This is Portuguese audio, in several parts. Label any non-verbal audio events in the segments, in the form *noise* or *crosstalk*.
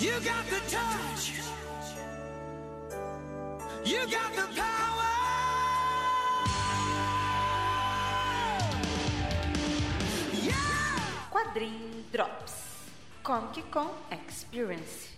You got the touch. You got the power. Yeah! Quadrim Drops Comic Con Experience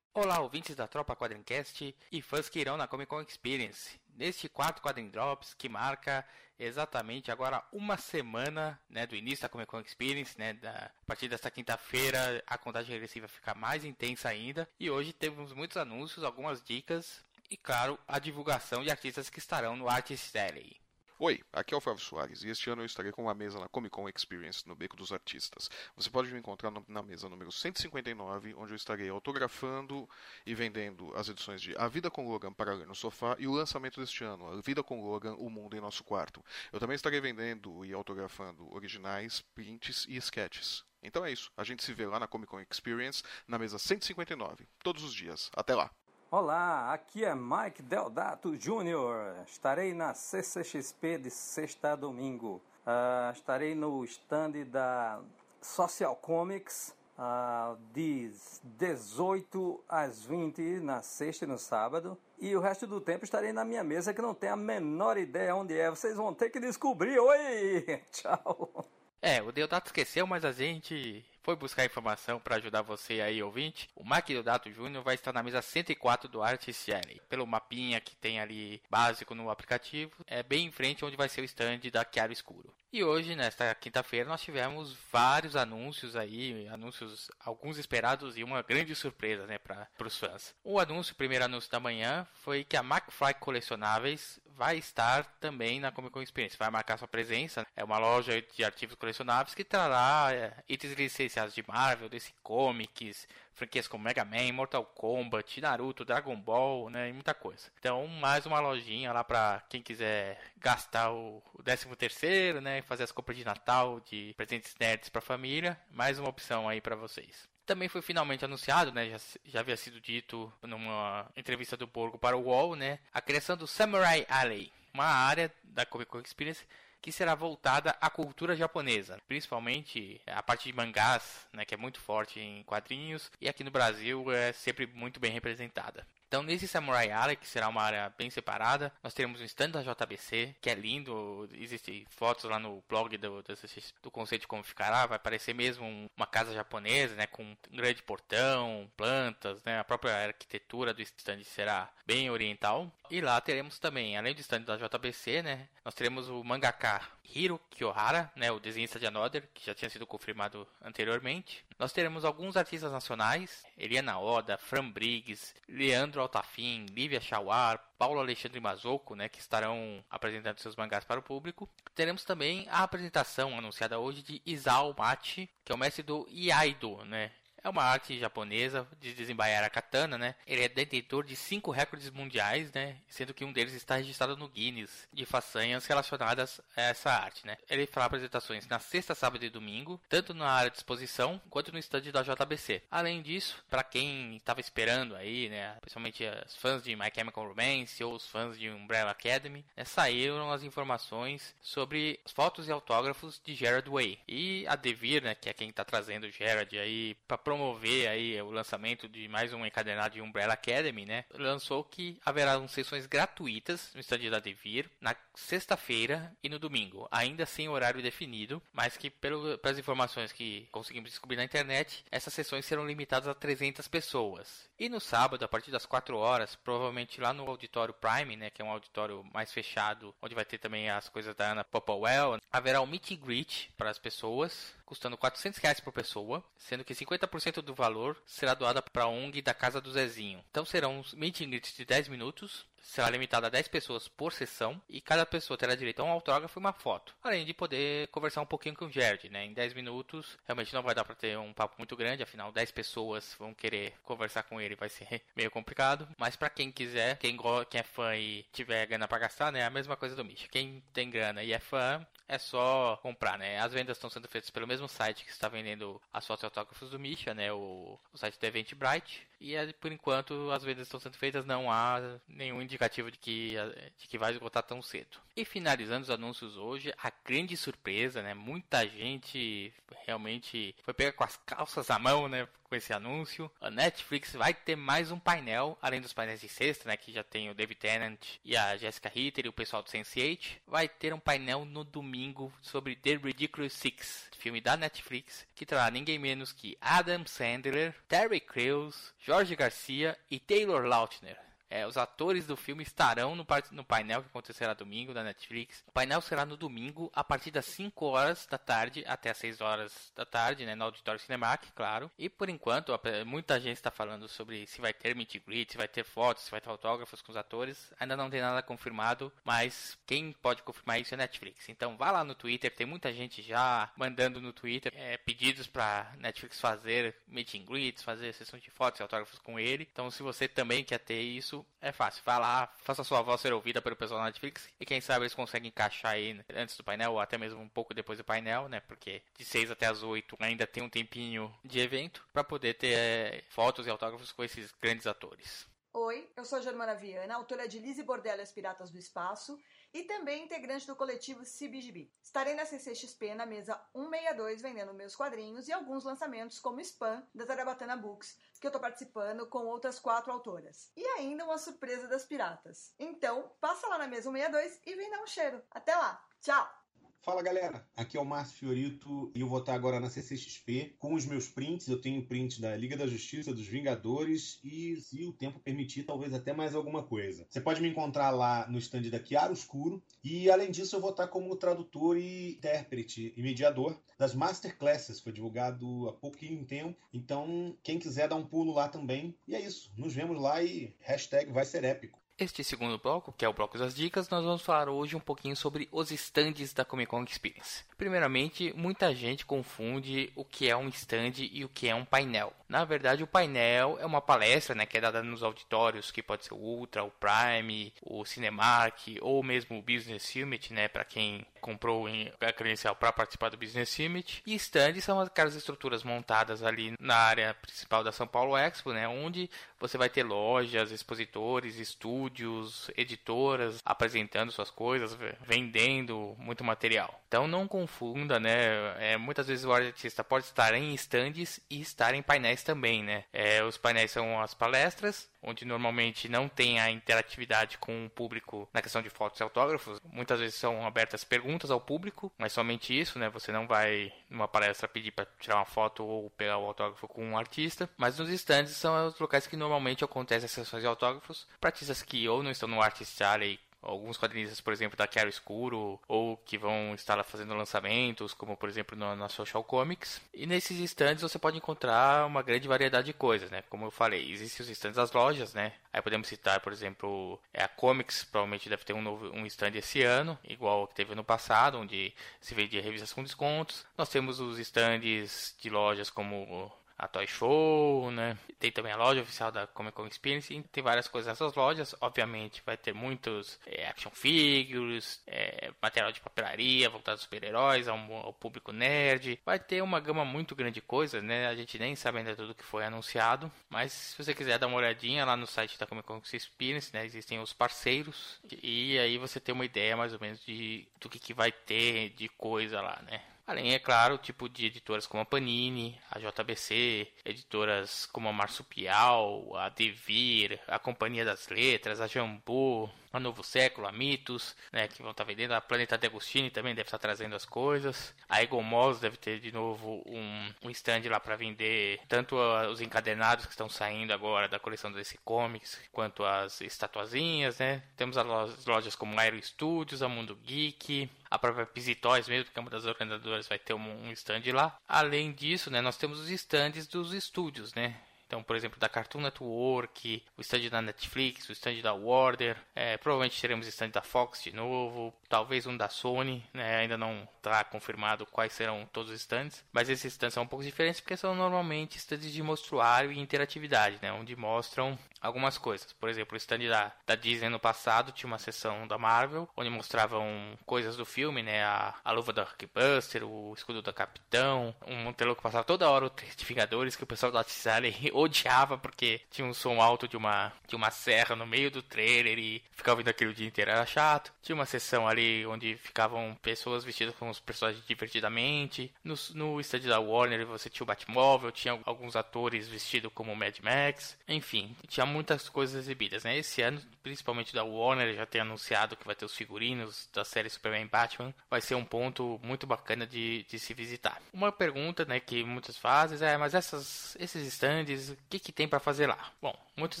Olá, ouvintes da Tropa Quadrincast e fãs que irão na Comic Con Experience. Neste quarto Quadrin Drops que marca exatamente agora uma semana né, do início da Comic Con Experience, né, da, a partir desta quinta-feira a contagem regressiva fica mais intensa ainda. E hoje temos muitos anúncios, algumas dicas e, claro, a divulgação de artistas que estarão no Artist Alley. Oi, aqui é o Flávio Soares e este ano eu estarei com uma mesa na Comic Con Experience no Beco dos Artistas. Você pode me encontrar na mesa número 159, onde eu estarei autografando e vendendo as edições de A Vida com Logan para ler no sofá e o lançamento deste ano, A Vida com Logan, O Mundo em Nosso Quarto. Eu também estarei vendendo e autografando originais, prints e sketches. Então é isso, a gente se vê lá na Comic Con Experience, na mesa 159, todos os dias. Até lá! Olá, aqui é Mike Deldato Jr. Estarei na CCXP de sexta a domingo. Uh, estarei no stand da Social Comics uh, de 18 às 20 na sexta e no sábado. E o resto do tempo estarei na minha mesa que não tenho a menor ideia onde é. Vocês vão ter que descobrir. Oi! *laughs* Tchau! É, o Deodato esqueceu, mas a gente foi buscar informação para ajudar você aí, ouvinte. O Mac Deodato Júnior vai estar na mesa 104 do Alley. Pelo mapinha que tem ali básico no aplicativo, é bem em frente onde vai ser o stand da Chiaro Escuro. E hoje, nesta quinta-feira, nós tivemos vários anúncios aí, anúncios alguns esperados e uma grande surpresa, né, para os fãs. O anúncio, o primeiro anúncio da manhã, foi que a McFly Colecionáveis vai estar também na Comic Con Experience, vai marcar sua presença. É uma loja de artigos colecionáveis que trará é, itens licenciados de Marvel, DC Comics, franquias como Mega Man, Mortal Kombat, Naruto, Dragon Ball, né, e muita coisa. Então, mais uma lojinha lá para quem quiser gastar o 13 terceiro, né, fazer as compras de Natal, de presentes nerds para família, mais uma opção aí para vocês. Também foi finalmente anunciado, né, já, já havia sido dito numa entrevista do Borgo para o UOL, né, a criação do Samurai Alley, uma área da Comic Con Experience que será voltada à cultura japonesa, principalmente a parte de mangás, né, que é muito forte em quadrinhos e aqui no Brasil é sempre muito bem representada. Então, nesse Samurai Alley, que será uma área bem separada, nós teremos um stand da JBC, que é lindo. Existem fotos lá no blog do, do, do conceito de como ficará. Vai parecer mesmo uma casa japonesa, né? Com um grande portão, plantas, né? A própria arquitetura do stand será bem oriental. E lá teremos também, além do stand da JBC, né? Nós teremos o mangaka Hiro Kiyohara, né? O desenhista de Another, que já tinha sido confirmado anteriormente. Nós teremos alguns artistas nacionais, Eliana Oda, Fran Briggs, Leandro Altafim, Lívia Chauar, Paulo Alexandre Mazoco, né, que estarão apresentando seus mangás para o público. Teremos também a apresentação anunciada hoje de Isao Machi, que é o mestre do Iaido, né, é uma arte japonesa de desembaiar a katana, né? Ele é detentor de cinco recordes mundiais, né? Sendo que um deles está registrado no Guinness de façanhas relacionadas a essa arte, né? Ele fará apresentações na sexta, sábado e domingo, tanto na área de exposição quanto no estande da JBC. Além disso, para quem estava esperando aí, né? Principalmente os fãs de My Chemical Romance ou os fãs de Umbrella Academy, né, saíram as informações sobre fotos e autógrafos de Gerard Way. E a Devir, né? Que é quem está trazendo o Gerard aí para promover aí o lançamento de mais um encadernado de Umbrella Academy, né? Lançou que haverá sessões gratuitas no stand da Devir na sexta-feira e no domingo, ainda sem horário definido, mas que pelo, pelas informações que conseguimos descobrir na internet, essas sessões serão limitadas a 300 pessoas. E no sábado, a partir das 4 horas, provavelmente lá no auditório Prime, né, que é um auditório mais fechado, onde vai ter também as coisas da Ana Popowell, haverá um meet and greet para as pessoas, custando 400 reais por pessoa, sendo que 50% 50% do valor será doado para a ONG da Casa do Zezinho. Então serão meet and greets de 10 minutos, será limitado a 10 pessoas por sessão e cada pessoa terá direito a um autógrafo e uma foto. Além de poder conversar um pouquinho com o Jared, né? Em 10 minutos, realmente não vai dar para ter um papo muito grande, afinal 10 pessoas vão querer conversar com ele, vai ser *laughs* meio complicado. Mas para quem quiser, quem, quem é fã e tiver grana para gastar, né? É a mesma coisa do Misha. Quem tem grana e é fã, é só comprar, né? As vendas estão sendo feitas pelo mesmo site que está vendendo as fotos autógrafos do Misha, né? O, o site do Eventbrite. E é, por enquanto as vendas estão sendo feitas, não há nenhum indicativo de que, de que vai esgotar tão cedo. E finalizando os anúncios hoje, a grande surpresa, né? Muita gente realmente foi pega com as calças à mão, né? com esse anúncio. A Netflix vai ter mais um painel, além dos painéis de sexta, né, que já tem o David Tennant e a Jessica Ritter e o pessoal do Sense8. Vai ter um painel no domingo sobre The Ridiculous Six, filme da Netflix, que trará ninguém menos que Adam Sandler, Terry Crews, Jorge Garcia e Taylor Lautner. É, os atores do filme estarão no, no, painel que acontecerá domingo da Netflix. O painel será no domingo, a partir das 5 horas da tarde até as 6 horas da tarde, né, no Auditório Cinemac, claro. E por enquanto, muita gente está falando sobre se vai ter meet greet, se vai ter fotos, se vai ter autógrafos com os atores. Ainda não tem nada confirmado, mas quem pode confirmar isso é a Netflix. Então vá lá no Twitter, tem muita gente já mandando no Twitter é, pedidos para Netflix fazer meet and greets, fazer sessão de fotos e autógrafos com ele. Então se você também quer ter isso, é fácil. Vai lá, faça sua voz ser ouvida pelo pessoal da Netflix e quem sabe eles conseguem encaixar aí antes do painel ou até mesmo um pouco depois do painel, né? Porque de 6 até as 8 ainda tem um tempinho de evento para poder ter é, fotos e autógrafos com esses grandes atores. Oi, eu sou a Germana Viana, autora de Lise Bordello e as Piratas do Espaço e também integrante do coletivo CBGB. Estarei na CCXP na mesa 162 vendendo meus quadrinhos e alguns lançamentos como Spam da Zarabatana Books, que eu estou participando com outras quatro autoras. E ainda uma surpresa das piratas. Então, passa lá na mesa 162 e vem dar um cheiro. Até lá. Tchau. Fala galera, aqui é o Márcio Fiorito e eu vou estar agora na CCXP com os meus prints. Eu tenho print da Liga da Justiça, dos Vingadores e, se o tempo permitir, talvez até mais alguma coisa. Você pode me encontrar lá no stand da Chiaro Escuro e, além disso, eu vou estar como tradutor e intérprete e mediador das Masterclasses. Foi divulgado há pouquinho tempo, então quem quiser dar um pulo lá também. E é isso, nos vemos lá e hashtag vai ser épico. Este segundo bloco, que é o bloco das dicas, nós vamos falar hoje um pouquinho sobre os stands da Comic Con Experience. Primeiramente, muita gente confunde o que é um stand e o que é um painel. Na verdade, o painel é uma palestra, né, que é dada nos auditórios, que pode ser o Ultra, o Prime, o Cinemark ou mesmo o Business Summit, né, para quem comprou a credencial para participar do Business Summit. E stands são aquelas estruturas montadas ali na área principal da São Paulo Expo, né, onde você vai ter lojas, expositores, estúdios, editoras apresentando suas coisas, vendendo muito material. Então não confunda, né? É, muitas vezes o artista pode estar em stands e estar em painéis também, né? É, os painéis são as palestras, onde normalmente não tem a interatividade com o público na questão de fotos e autógrafos. Muitas vezes são abertas perguntas ao público, mas somente isso, né? Você não vai numa palestra pedir para tirar uma foto ou pegar o autógrafo com um artista. Mas nos stands são os locais que normalmente acontecem as sessões de autógrafos para artistas que ou não estão no Artist Alley alguns quadrinistas, por exemplo, da Quero Escuro, ou que vão estar fazendo lançamentos, como por exemplo no, na Social Comics. E nesses stands você pode encontrar uma grande variedade de coisas, né? Como eu falei, existem os stands das lojas, né? Aí podemos citar, por exemplo, é a Comics, provavelmente deve ter um novo um stand esse ano, igual que teve no passado, onde se vendia revistas com descontos. Nós temos os stands de lojas como a Toy Show, né? Tem também a loja oficial da Comic Con Experience. Tem várias coisas nessas lojas. Obviamente, vai ter muitos é, action figures, é, material de papelaria voltado aos super-heróis, ao, ao, público nerd. Vai ter uma gama muito grande de coisas, né? A gente nem sabe ainda tudo que foi anunciado. Mas se você quiser dar uma olhadinha lá no site da Comic Con Experience, né? Existem os parceiros. E aí você tem uma ideia mais ou menos de do que, que vai ter de coisa lá, né? Além, é claro, tipo de editoras como a Panini, a JBC, editoras como a Marsupial, a Devir, a Companhia das Letras, a Jambu, a Novo Século, a Mitos, né, que vão estar tá vendendo. A Planeta de Agostini também deve estar tá trazendo as coisas. A Egomos deve ter de novo um, um stand lá para vender tanto os encadenados que estão saindo agora da coleção desse Comics, quanto as estatuazinhas, né? Temos as lojas como Aero Studios, a Mundo Geek, a própria Pisitóis mesmo, que é uma das organizadoras, vai ter um, um stand lá. Além disso, né, nós temos os stands dos estúdios, né? Então, por exemplo, da Cartoon Network, o stand da Netflix, o stand da Warner, é, provavelmente teremos stand da Fox de novo, talvez um da Sony, né? ainda não está confirmado quais serão todos os stands, mas esses stands são um pouco diferentes porque são normalmente stands de mostruário e interatividade, né? onde mostram algumas coisas. Por exemplo, o stand da, da Disney no passado tinha uma sessão da Marvel, onde mostravam coisas do filme, né? A, a luva da Hulkbuster, o escudo da Capitão, um Montelô que passava toda hora o de Vingadores, que o pessoal da Tisale *laughs* odiava porque tinha um som alto de uma, de uma serra no meio do trailer e ficava ouvindo aquilo o dia inteiro, era chato. Tinha uma sessão ali onde ficavam pessoas vestidas com os personagens divertidamente. No, no stand da Warner você tinha o Batmóvel, tinha alguns atores vestidos como Mad Max. Enfim, tinha muitas coisas exibidas, né? Esse ano, principalmente da Warner, já tem anunciado que vai ter os figurinos da série Superman Batman. Vai ser um ponto muito bacana de, de se visitar. Uma pergunta, né, que muitas fazem é, mas essas, esses stands, o que, que tem para fazer lá? Bom, muitos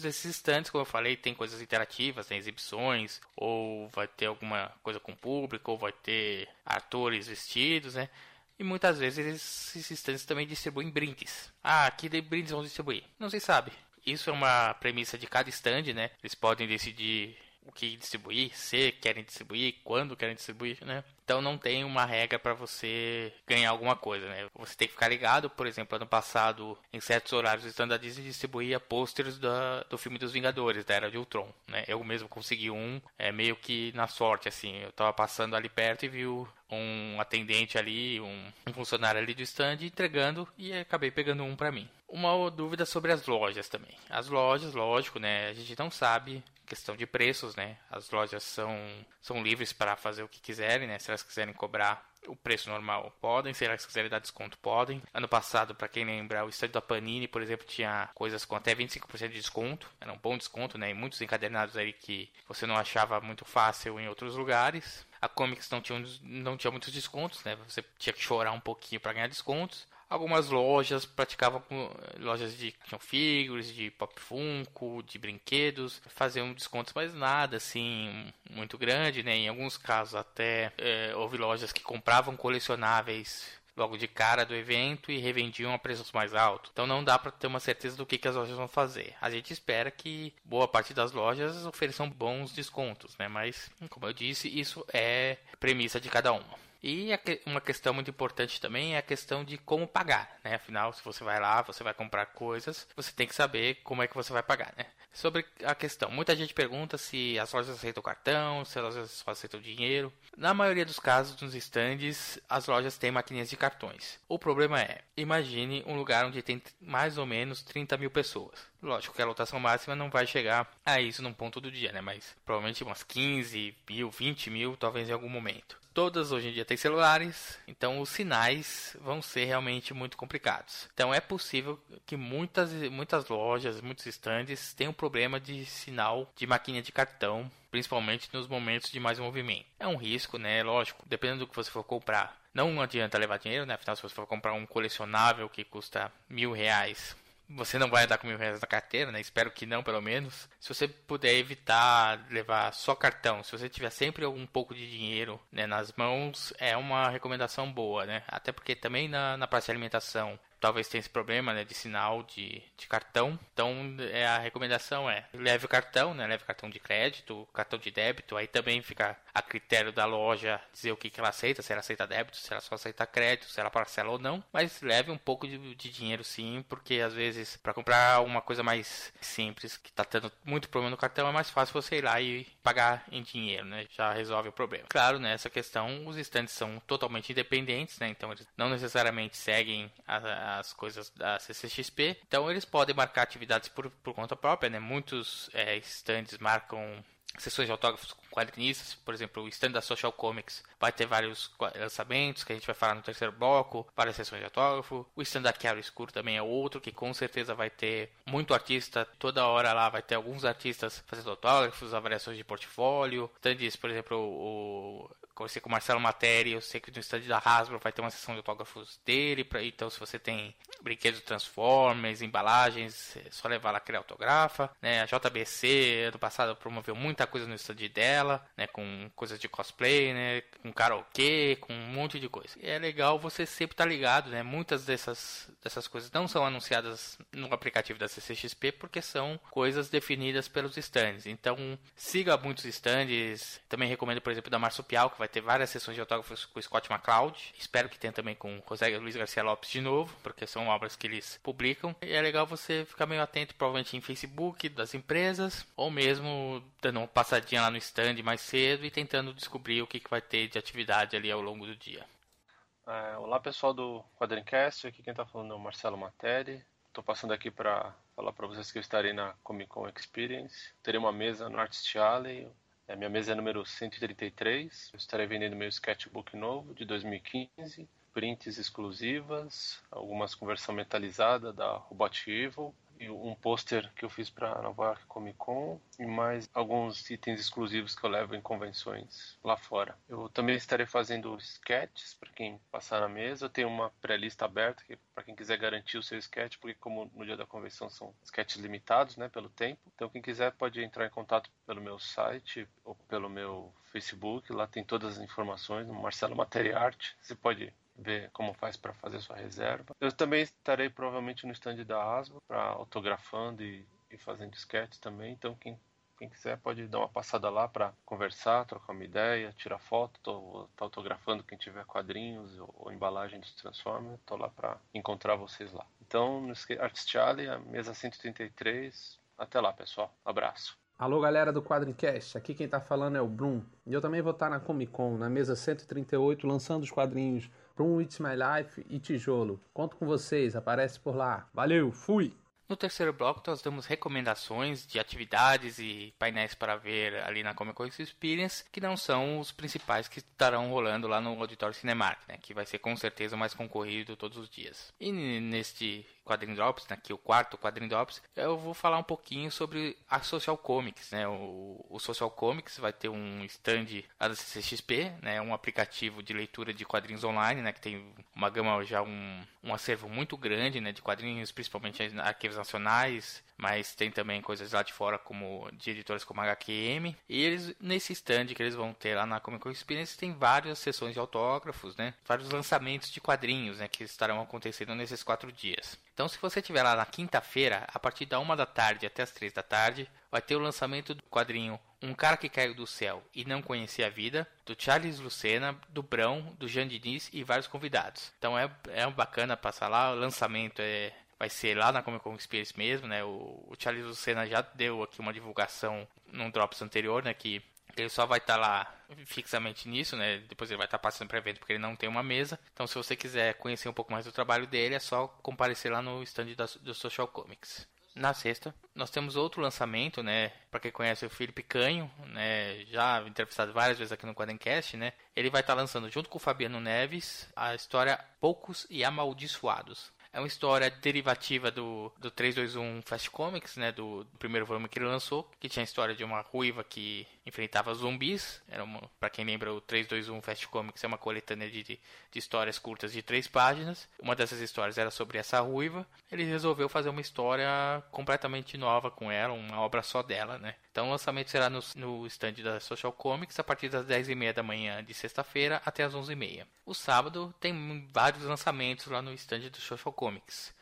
desses stands, como eu falei, tem coisas interativas, tem exibições, ou vai ter alguma coisa com o público, ou vai ter atores vestidos, né? E muitas vezes esses stands também distribuem brindes. Ah, que brindes vão distribuir? Não se sabe. Isso é uma premissa de cada stand, né? Eles podem decidir o que distribuir, se querem distribuir, quando querem distribuir, né? Então não tem uma regra para você ganhar alguma coisa, né? Você tem que ficar ligado, por exemplo, ano passado, em certos horários, o stand da Disney distribuía posters da, do filme dos Vingadores, da Era de Ultron, né? Eu mesmo consegui um, é meio que na sorte, assim. Eu tava passando ali perto e vi um atendente ali, um, um funcionário ali do stand entregando e acabei pegando um para mim. Uma dúvida sobre as lojas também. As lojas, lógico, né? A gente não sabe questão de preços, né? As lojas são, são livres para fazer o que quiserem, né? Se elas quiserem cobrar o preço normal, podem. Se elas quiserem dar desconto, podem. Ano passado, para quem lembra, o estádio da Panini, por exemplo, tinha coisas com até 25% de desconto. Era um bom desconto, né? E muitos encadernados aí que você não achava muito fácil em outros lugares. A Comics não tinha, não tinha muitos descontos, né? Você tinha que chorar um pouquinho para ganhar descontos. Algumas lojas praticavam com lojas de action figures, de pop funko, de brinquedos, faziam descontos, mas nada assim muito grande, né? Em alguns casos até é, houve lojas que compravam colecionáveis logo de cara do evento e revendiam a preços mais altos. Então não dá para ter uma certeza do que, que as lojas vão fazer. A gente espera que boa parte das lojas ofereçam bons descontos, né? Mas, como eu disse, isso é premissa de cada uma. E uma questão muito importante também é a questão de como pagar, né? Afinal, se você vai lá, você vai comprar coisas, você tem que saber como é que você vai pagar, né? Sobre a questão, muita gente pergunta se as lojas aceitam cartão, se as lojas só aceitam dinheiro. Na maioria dos casos, nos estandes, as lojas têm maquininhas de cartões. O problema é, imagine um lugar onde tem mais ou menos 30 mil pessoas. Lógico que a lotação máxima não vai chegar a isso num ponto do dia, né? Mas provavelmente umas 15 mil, 20 mil, talvez em algum momento todas hoje em dia têm celulares, então os sinais vão ser realmente muito complicados. Então é possível que muitas, muitas lojas, muitos estandes tenham problema de sinal de maquininha de cartão, principalmente nos momentos de mais movimento. É um risco, né? Lógico, dependendo do que você for comprar. Não adianta levar dinheiro, né? Afinal, se você for comprar um colecionável que custa mil reais você não vai andar com mil reais na carteira, né? Espero que não, pelo menos. Se você puder evitar levar só cartão, se você tiver sempre um pouco de dinheiro né, nas mãos, é uma recomendação boa, né? Até porque também na, na praça de alimentação talvez tenha esse problema né, de sinal de, de cartão. Então é, a recomendação é leve o cartão, né, leve cartão de crédito, cartão de débito. Aí também fica a critério da loja dizer o que, que ela aceita, se ela aceita débito, se ela só aceita crédito, se ela parcela ou não. Mas leve um pouco de, de dinheiro sim, porque às vezes para comprar uma coisa mais simples que está tendo muito problema no cartão é mais fácil você ir lá e pagar em dinheiro, né? Já resolve o problema. Claro, nessa questão os estantes são totalmente independentes, né? Então eles não necessariamente seguem a as coisas da CCXP. Então eles podem marcar atividades por, por conta própria, né? Muitos é, stands marcam sessões de autógrafos com quadrinistas, por exemplo, o stand da Social Comics vai ter vários lançamentos que a gente vai falar no terceiro bloco, várias sessões de autógrafo. O stand da Chiaro Escuro também é outro que com certeza vai ter muito artista, toda hora lá vai ter alguns artistas fazendo autógrafos, avaliações de portfólio. Stands, por exemplo, o conversei com o Marcelo Matéria, eu sei que no stand da Hasbro vai ter uma sessão de autógrafos dele, pra, então se você tem brinquedos Transformers, embalagens, é só levar lá que ele autografa, né? A JBC ano passado promoveu muita coisa no stand dela, né, com coisas de cosplay, né, com karaokê, com um monte de coisa. E é legal você sempre estar tá ligado, né? Muitas dessas dessas coisas não são anunciadas no aplicativo da CCXP porque são coisas definidas pelos stands. Então, siga muitos stands. Também recomendo, por exemplo, da Marsupial, que vai vai ter várias sessões de autógrafos com o Scott McCloud. Espero que tenha também com o José Luiz Garcia Lopes de novo, porque são obras que eles publicam. E é legal você ficar meio atento, provavelmente em Facebook das empresas, ou mesmo dando uma passadinha lá no stand mais cedo e tentando descobrir o que, que vai ter de atividade ali ao longo do dia. É, olá pessoal do Quadrincast, aqui quem está falando é o Marcelo Materi. Estou passando aqui para falar para vocês que eu estarei na Comic Con Experience. Terei uma mesa no Artist Alley, é, minha mesa é número 133. Eu estarei vendendo meu sketchbook novo de 2015, prints exclusivas, algumas conversão metalizada da Robot Evil, um pôster que eu fiz para Nova York Comic Con e mais alguns itens exclusivos que eu levo em convenções lá fora. Eu também estarei fazendo sketches para quem passar na mesa. Eu tenho uma pré-lista aberta para quem quiser garantir o seu sketch, porque como no dia da convenção são sketches limitados, né, pelo tempo. Então quem quiser pode entrar em contato pelo meu site ou pelo meu Facebook. Lá tem todas as informações no Marcelo Materiarte. Você pode ver como faz para fazer sua reserva. Eu também estarei provavelmente no stand da Asma para autografando e, e fazendo sketches também. Então quem quem quiser pode dar uma passada lá para conversar, trocar uma ideia, tirar foto. Tô, tô autografando quem tiver quadrinhos ou, ou embalagem dos Transformers. Tô lá para encontrar vocês lá. Então, no Artist Alley, a mesa 133. Até lá, pessoal. Abraço. Alô, galera do Quadrincast. Aqui quem tá falando é o Brum. E eu também vou estar na Comic Con, na mesa 138, lançando os quadrinhos Brum It's My Life e Tijolo. Conto com vocês, aparece por lá. Valeu, fui! No terceiro bloco, nós damos recomendações de atividades e painéis para ver ali na Comic Con Experience, que não são os principais que estarão rolando lá no Auditório Cinemark, né, que vai ser com certeza o mais concorrido todos os dias. E neste Quadrinho Drops, né, aqui o quarto Quadrinho Drops, eu vou falar um pouquinho sobre a Social Comics, né? O, o Social Comics vai ter um stand da CCXP, né, um aplicativo de leitura de quadrinhos online, né, que tem uma gama já um, um acervo muito grande, né, de quadrinhos, principalmente arquivos nacionais, mas tem também coisas lá de fora como de editoras como HQM. E eles nesse stand que eles vão ter lá na Comic Con Experience tem várias sessões de autógrafos, né? Vários lançamentos de quadrinhos, né, que estarão acontecendo nesses quatro dias. Então, se você estiver lá na quinta-feira, a partir da uma da tarde até as três da tarde, vai ter o lançamento do quadrinho Um Cara que Caiu do Céu e Não Conhecia a Vida, do Charles Lucena, do Brão, do Jean Diniz e vários convidados. Então é, é bacana passar lá, o lançamento é, vai ser lá na Comic Con Experience mesmo, né? O, o Charles Lucena já deu aqui uma divulgação num Drops anterior, né? Que ele só vai estar tá lá fixamente nisso, né? Depois ele vai estar tá passando para evento porque ele não tem uma mesa. Então, se você quiser conhecer um pouco mais do trabalho dele, é só comparecer lá no stand da, do Social Comics. Na sexta, nós temos outro lançamento, né? Para quem conhece o Felipe Canho, né? Já entrevistado várias vezes aqui no Quadencast, né? Ele vai estar tá lançando junto com o Fabiano Neves a história Poucos e Amaldiçoados. É uma história derivativa do, do 321 Fast Comics, né? Do, do, primeiro volume que ele lançou, que tinha a história de uma ruiva que enfrentava zumbis. Era uma, para quem lembra, o 321 Fast Comics é uma coletânea de, de, de, histórias curtas de três páginas. Uma dessas histórias era sobre essa ruiva. Ele resolveu fazer uma história completamente nova com ela, uma obra só dela, né? Então o lançamento será no, no stand da Social Comics a partir das 10h30 da manhã de sexta-feira até as 11h30. O sábado tem vários lançamentos lá no stand do Social Comics.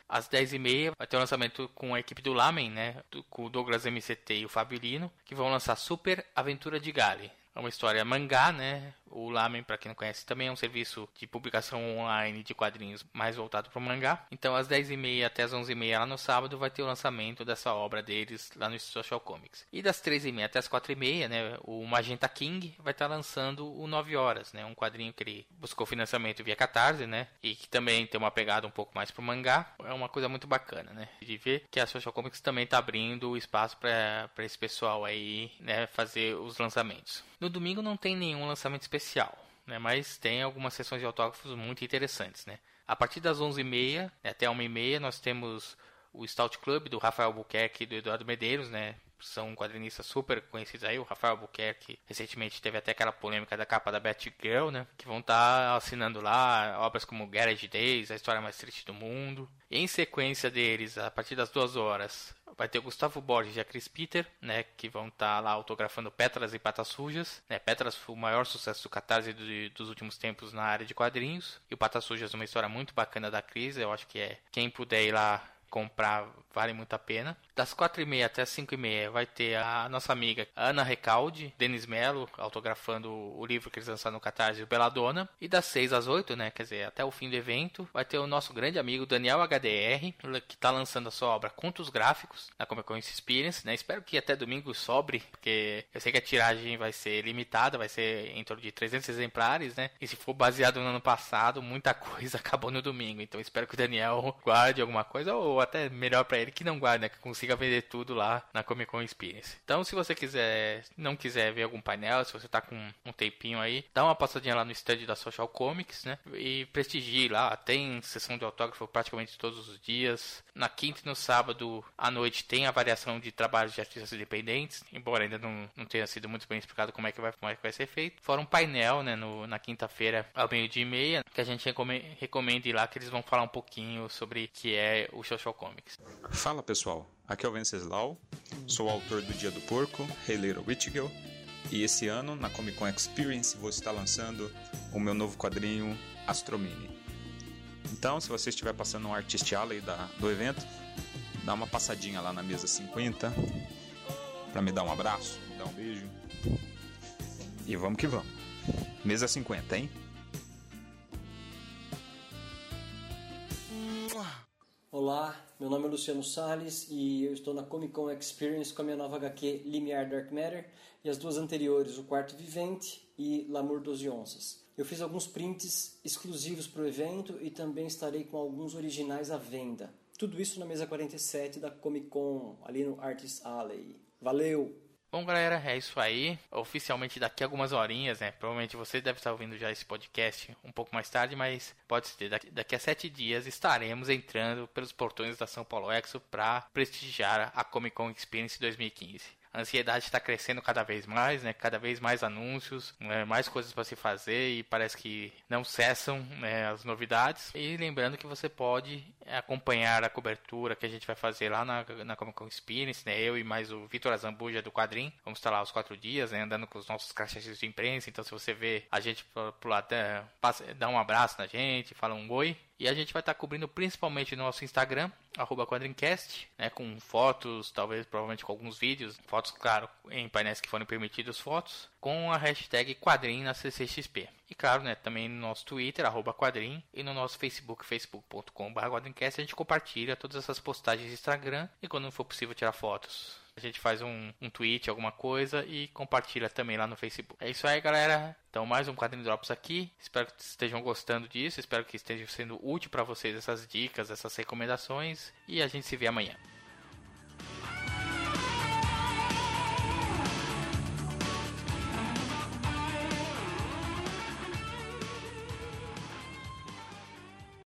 Às 10h30 vai ter o um lançamento com a equipe do Lamen, né? Com o Douglas MCT e o Fabilino, que vão lançar Super Aventura de Gali. É uma história mangá, né? O Lamen, para quem não conhece, também é um serviço de publicação online de quadrinhos mais voltado para o mangá. Então, às 10h30 até as 11h30 lá no sábado, vai ter o lançamento dessa obra deles lá no Social Comics. E das 3h30 até as 4h30, né? O Magenta King vai estar tá lançando o 9 Horas, né? Um quadrinho que ele buscou financiamento via Catarse, né? E que também tem uma pegada um pouco mais para o mangá. É uma coisa muito bacana, né? De ver que a Social Comics também está abrindo espaço para esse pessoal aí, né? Fazer os lançamentos. No domingo não tem nenhum lançamento especial, né? mas tem algumas sessões de autógrafos muito interessantes. Né? A partir das 11h30 até 1h30 nós temos o Stout Club do Rafael Buquerque e do Eduardo Medeiros, né? São quadrinistas super conhecidos aí. O Rafael Buquerque recentemente teve até aquela polêmica da capa da Batgirl, né? Que vão estar tá assinando lá obras como Garage Days, A História Mais Triste do Mundo. Em sequência deles, a partir das duas horas, vai ter o Gustavo Borges e a Chris Peter, né, que vão estar tá lá autografando Petras e Patas Sujas. Né, Petras foi o maior sucesso do Catarse do, dos últimos tempos na área de quadrinhos. E o Patas Sujas é uma história muito bacana da Cris. Eu acho que é quem puder ir lá comprar vale muito a pena. Das 4h30 até as 5h30 vai ter a nossa amiga Ana Recalde, Denis Melo, autografando o livro que eles lançaram no Catarse, o Beladona. E das 6 às 8, né, quer dizer, até o fim do evento, vai ter o nosso grande amigo Daniel HDR, que está lançando a sua obra Contos Gráficos na Comic Con Experience, né. Espero que até domingo sobre, porque eu sei que a tiragem vai ser limitada, vai ser em torno de 300 exemplares, né. E se for baseado no ano passado, muita coisa *laughs* acabou no domingo. Então espero que o Daniel guarde alguma coisa, ou até melhor para ele que não guarde, né, que consiga vender tudo lá na Comic Con Experience. Então, se você quiser, não quiser ver algum painel, se você tá com um tempinho aí, dá uma passadinha lá no stand da Social Comics, né? E prestigie lá. Tem sessão de autógrafo praticamente todos os dias. Na quinta e no sábado à noite tem a variação de trabalhos de artistas independentes, embora ainda não, não tenha sido muito bem explicado como é que vai, como é que vai ser feito. Fora um painel, né, no, na quinta-feira ao meio-dia e meia, que a gente recomenda ir lá, que eles vão falar um pouquinho sobre o que é o Social Comics. Fala pessoal, aqui é o Venceslau, sou autor do Dia do Porco, Rei Little e esse ano na Comic Con Experience vou estar lançando o meu novo quadrinho Astromini. Então, se você estiver passando um Artist Alley da, do evento, dá uma passadinha lá na mesa 50 para me dar um abraço, me dar um beijo. E vamos que vamos. Mesa 50, hein? Olá, meu nome é Luciano Salles e eu estou na Comic Con Experience com a minha nova HQ Limiar Dark Matter e as duas anteriores, O Quarto Vivente e L'amour dos Onças. Eu fiz alguns prints exclusivos para o evento e também estarei com alguns originais à venda. Tudo isso na mesa 47 da Comic Con, ali no Artist Alley. Valeu! Bom, galera, é isso aí. Oficialmente daqui a algumas horinhas, né? Provavelmente você deve estar ouvindo já esse podcast um pouco mais tarde, mas pode ser. Daqui, daqui a sete dias estaremos entrando pelos portões da São Paulo Expo para prestigiar a Comic Con Experience 2015 a ansiedade está crescendo cada vez mais, né? Cada vez mais anúncios, né? mais coisas para se fazer e parece que não cessam né? as novidades. E lembrando que você pode acompanhar a cobertura que a gente vai fazer lá na, na Comic Con Experience, né? Eu e mais o Vitor Azambuja do Quadrim. Vamos estar lá os quatro dias, né? Andando com os nossos crachás de imprensa. Então, se você vê a gente por lá, dá um abraço na gente, fala um oi. E a gente vai estar cobrindo principalmente no nosso Instagram, quadrincast, né, com fotos, talvez provavelmente com alguns vídeos, fotos, claro, em painéis que forem permitidos fotos, com a hashtag quadrim na CCXP. E claro, né, também no nosso Twitter, quadrim, e no nosso Facebook, facebook.com.br quadrincast, a gente compartilha todas essas postagens de Instagram e quando for possível tirar fotos. A gente faz um, um tweet, alguma coisa e compartilha também lá no Facebook. É isso aí, galera. Então, mais um Quadrinho Drops aqui. Espero que estejam gostando disso. Espero que esteja sendo útil para vocês essas dicas, essas recomendações. E a gente se vê amanhã.